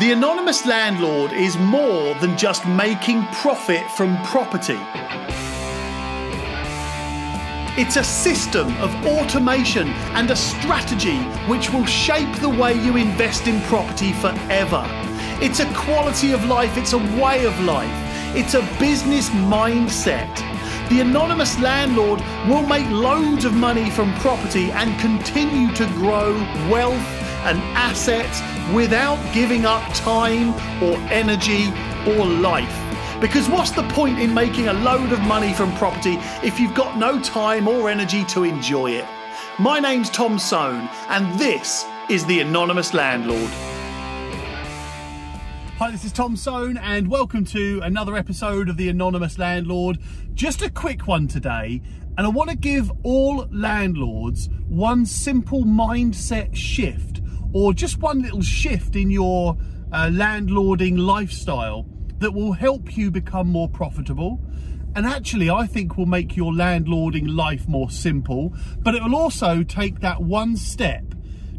The anonymous landlord is more than just making profit from property. It's a system of automation and a strategy which will shape the way you invest in property forever. It's a quality of life, it's a way of life, it's a business mindset. The anonymous landlord will make loads of money from property and continue to grow wealth and assets without giving up time or energy or life. Because what's the point in making a load of money from property if you've got no time or energy to enjoy it? My name's Tom Soane, and this is The Anonymous Landlord. Hi, this is Tom Soane, and welcome to another episode of The Anonymous Landlord. Just a quick one today, and I want to give all landlords one simple mindset shift or just one little shift in your uh, landlording lifestyle that will help you become more profitable. And actually I think will make your landlording life more simple but it will also take that one step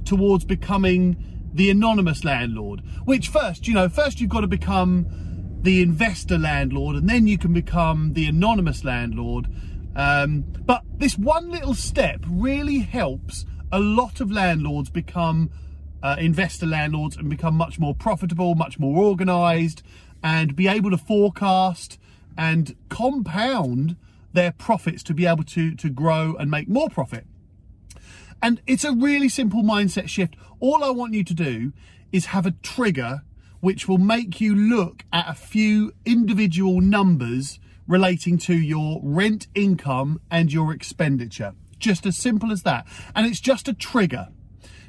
towards becoming the anonymous landlord which first you know first you've got to become the investor landlord and then you can become the anonymous landlord. Um, but this one little step really helps a lot of landlords become uh, investor landlords and become much more profitable, much more organized, and be able to forecast and compound their profits to be able to, to grow and make more profit. And it's a really simple mindset shift. All I want you to do is have a trigger which will make you look at a few individual numbers relating to your rent income and your expenditure. Just as simple as that. And it's just a trigger.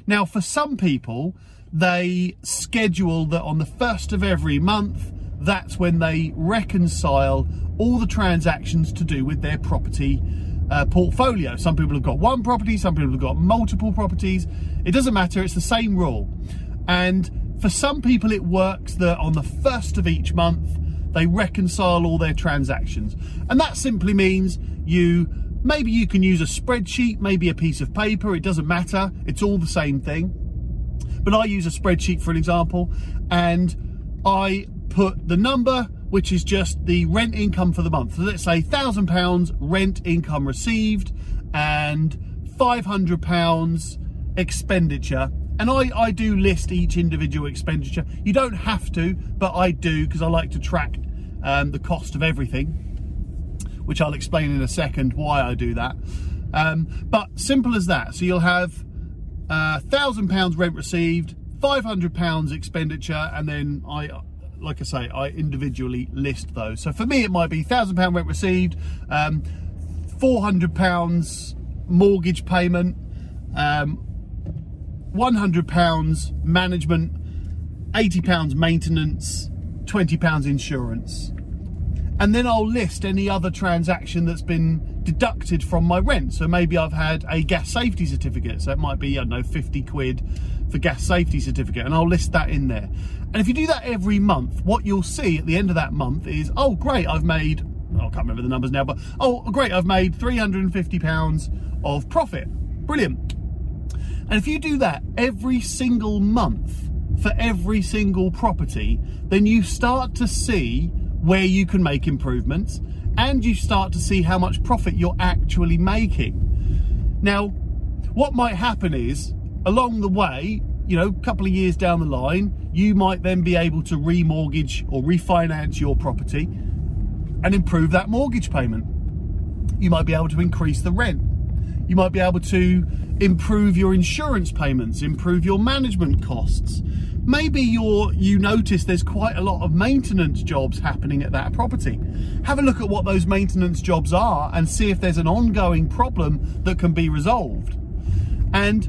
Now, for some people, they schedule that on the first of every month, that's when they reconcile all the transactions to do with their property uh, portfolio. Some people have got one property, some people have got multiple properties. It doesn't matter, it's the same rule. And for some people, it works that on the first of each month, they reconcile all their transactions. And that simply means you Maybe you can use a spreadsheet, maybe a piece of paper, it doesn't matter, it's all the same thing. But I use a spreadsheet for an example, and I put the number, which is just the rent income for the month. So let's say £1,000 rent income received and £500 expenditure. And I, I do list each individual expenditure. You don't have to, but I do because I like to track um, the cost of everything which I'll explain in a second why I do that. Um, but simple as that. So you'll have uh, thousand pounds rent received, five hundred pounds expenditure, and then I, like I say, I individually list those. So for me, it might be thousand pound rent received, um, four hundred pounds mortgage payment, um, one hundred pounds management, eighty pounds maintenance, twenty pounds insurance and then I'll list any other transaction that's been deducted from my rent. So maybe I've had a gas safety certificate, so it might be, I don't know, 50 quid for gas safety certificate, and I'll list that in there. And if you do that every month, what you'll see at the end of that month is, oh, great, I've made, oh, I can't remember the numbers now, but oh, great, I've made £350 of profit. Brilliant. And if you do that every single month for every single property, then you start to see where you can make improvements and you start to see how much profit you're actually making. Now, what might happen is along the way, you know, a couple of years down the line, you might then be able to remortgage or refinance your property and improve that mortgage payment. You might be able to increase the rent. You might be able to improve your insurance payments, improve your management costs. Maybe you're, you notice there's quite a lot of maintenance jobs happening at that property. Have a look at what those maintenance jobs are and see if there's an ongoing problem that can be resolved. And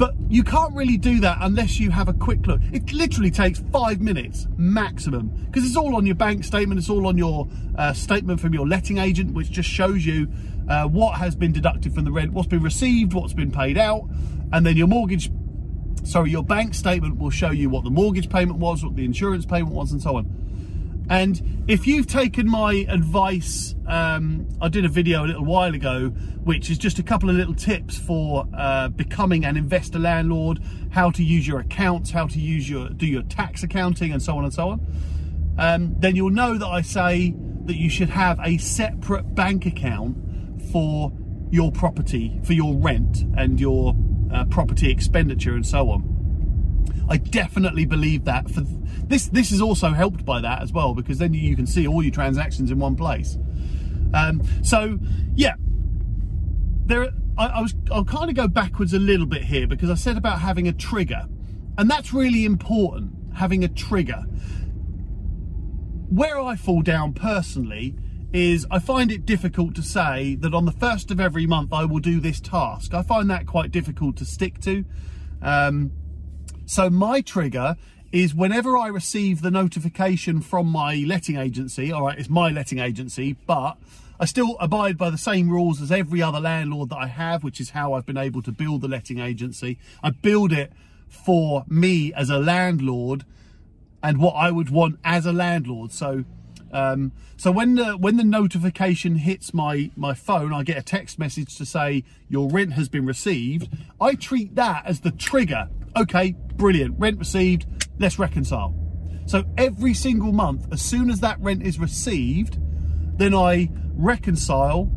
but you can't really do that unless you have a quick look. It literally takes five minutes maximum because it's all on your bank statement, it's all on your uh, statement from your letting agent, which just shows you uh, what has been deducted from the rent, what's been received, what's been paid out, and then your mortgage, sorry, your bank statement will show you what the mortgage payment was, what the insurance payment was, and so on. And if you've taken my advice, um, I did a video a little while ago, which is just a couple of little tips for uh, becoming an investor landlord, how to use your accounts, how to use your do your tax accounting, and so on and so on. Um, then you'll know that I say that you should have a separate bank account for your property, for your rent and your uh, property expenditure, and so on. I definitely believe that. For this, this is also helped by that as well because then you can see all your transactions in one place. Um, so, yeah, there. I, I was. I'll kind of go backwards a little bit here because I said about having a trigger, and that's really important. Having a trigger. Where I fall down personally is I find it difficult to say that on the first of every month I will do this task. I find that quite difficult to stick to. Um, so my trigger is whenever I receive the notification from my letting agency, all right, it's my letting agency, but I still abide by the same rules as every other landlord that I have, which is how I've been able to build the letting agency. I build it for me as a landlord and what I would want as a landlord. So um, so when the when the notification hits my my phone, I get a text message to say your rent has been received. I treat that as the trigger. Okay, brilliant, rent received. Let's reconcile. So every single month, as soon as that rent is received, then I reconcile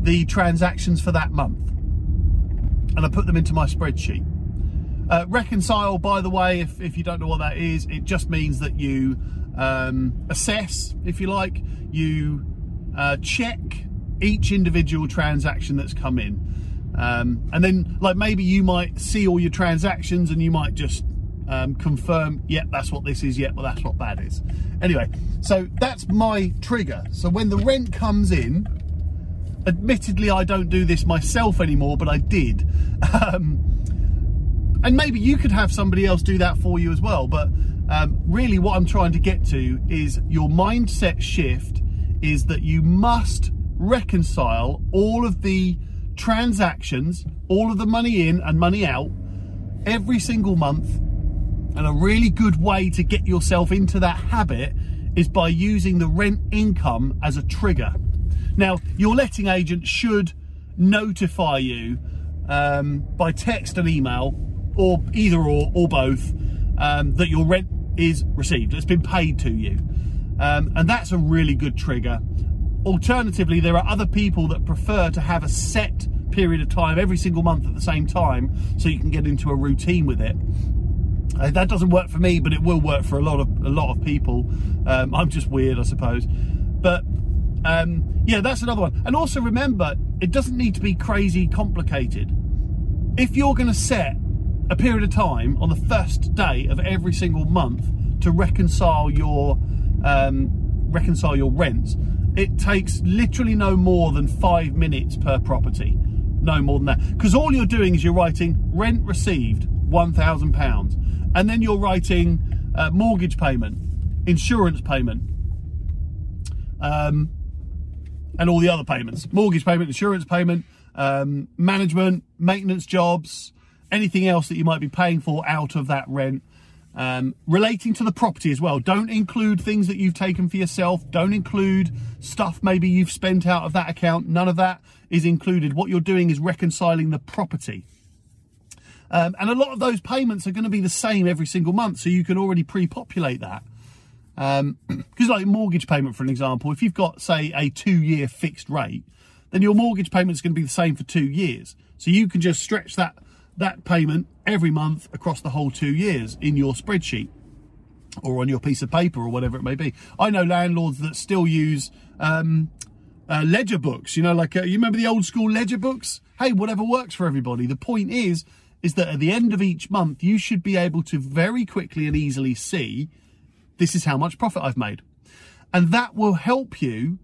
the transactions for that month, and I put them into my spreadsheet. Uh, reconcile, by the way, if, if you don't know what that is, it just means that you um, assess, if you like, you uh, check each individual transaction that's come in. Um, and then, like, maybe you might see all your transactions and you might just um, confirm, yeah, that's what this is, yeah, well, that's what that is. Anyway, so that's my trigger. So when the rent comes in, admittedly, I don't do this myself anymore, but I did. Um, and maybe you could have somebody else do that for you as well, but um, really, what I'm trying to get to is your mindset shift is that you must reconcile all of the transactions, all of the money in and money out every single month. And a really good way to get yourself into that habit is by using the rent income as a trigger. Now, your letting agent should notify you um, by text and email, or either or, or both, um, that your rent is received, it's been paid to you. Um, and that's a really good trigger. Alternatively, there are other people that prefer to have a set period of time every single month at the same time so you can get into a routine with it. Uh, that doesn't work for me, but it will work for a lot of a lot of people. Um, I'm just weird, I suppose. But um, yeah, that's another one. And also remember, it doesn't need to be crazy complicated. If you're going to set a period of time on the first day of every single month to reconcile your um, reconcile your rents. It takes literally no more than five minutes per property, no more than that. Because all you're doing is you're writing rent received, one thousand pounds, and then you're writing uh, mortgage payment, insurance payment, um, and all the other payments: mortgage payment, insurance payment, um, management, maintenance jobs, anything else that you might be paying for out of that rent. Um, relating to the property as well. Don't include things that you've taken for yourself. Don't include stuff maybe you've spent out of that account. None of that is included. What you're doing is reconciling the property. Um, and a lot of those payments are going to be the same every single month, so you can already pre-populate that. Because, um, like mortgage payment, for an example, if you've got, say, a two-year fixed rate, then your mortgage payment is going to be the same for two years. So you can just stretch that that payment every month across the whole two years in your spreadsheet or on your piece of paper or whatever it may be. I know landlords that still use um, uh, ledger books. You know, like uh, you remember the old school ledger books. Hey, whatever works for everybody. The point is, is that at the end of each month, you should be able to very quickly and easily see this is how much profit I've made, and that will help you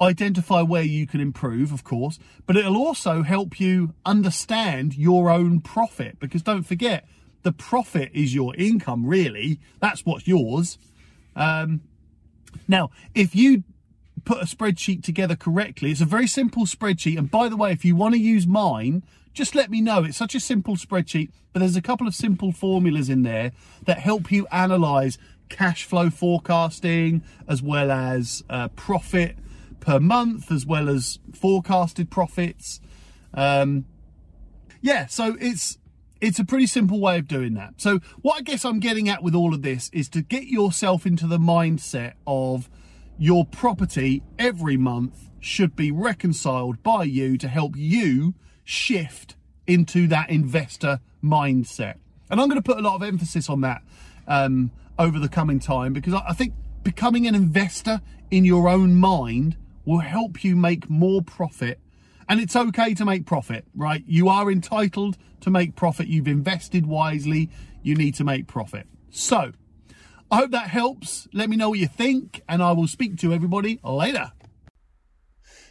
identify where you can improve, of course, but it'll also help you understand your own profit because don't forget, the profit is your income, really. That's what's yours. Um, now, if you put a spreadsheet together correctly, it's a very simple spreadsheet. And by the way, if you want to use mine, just let me know. It's such a simple spreadsheet, but there's a couple of simple formulas in there that help you analyze cash flow forecasting, as well as uh, profit per month, as well as forecasted profits. Um, yeah, so it's it's a pretty simple way of doing that. So what I guess I'm getting at with all of this is to get yourself into the mindset of your property every month should be reconciled by you to help you shift into that investor mindset. And I'm going to put a lot of emphasis on that um, over the coming time because I think becoming an investor in your own mind will help you make more profit and it's okay to make profit, right? You are entitled to make profit. You've invested wisely. You need to make profit. So, I hope that helps. Let me know what you think, and I will speak to everybody later.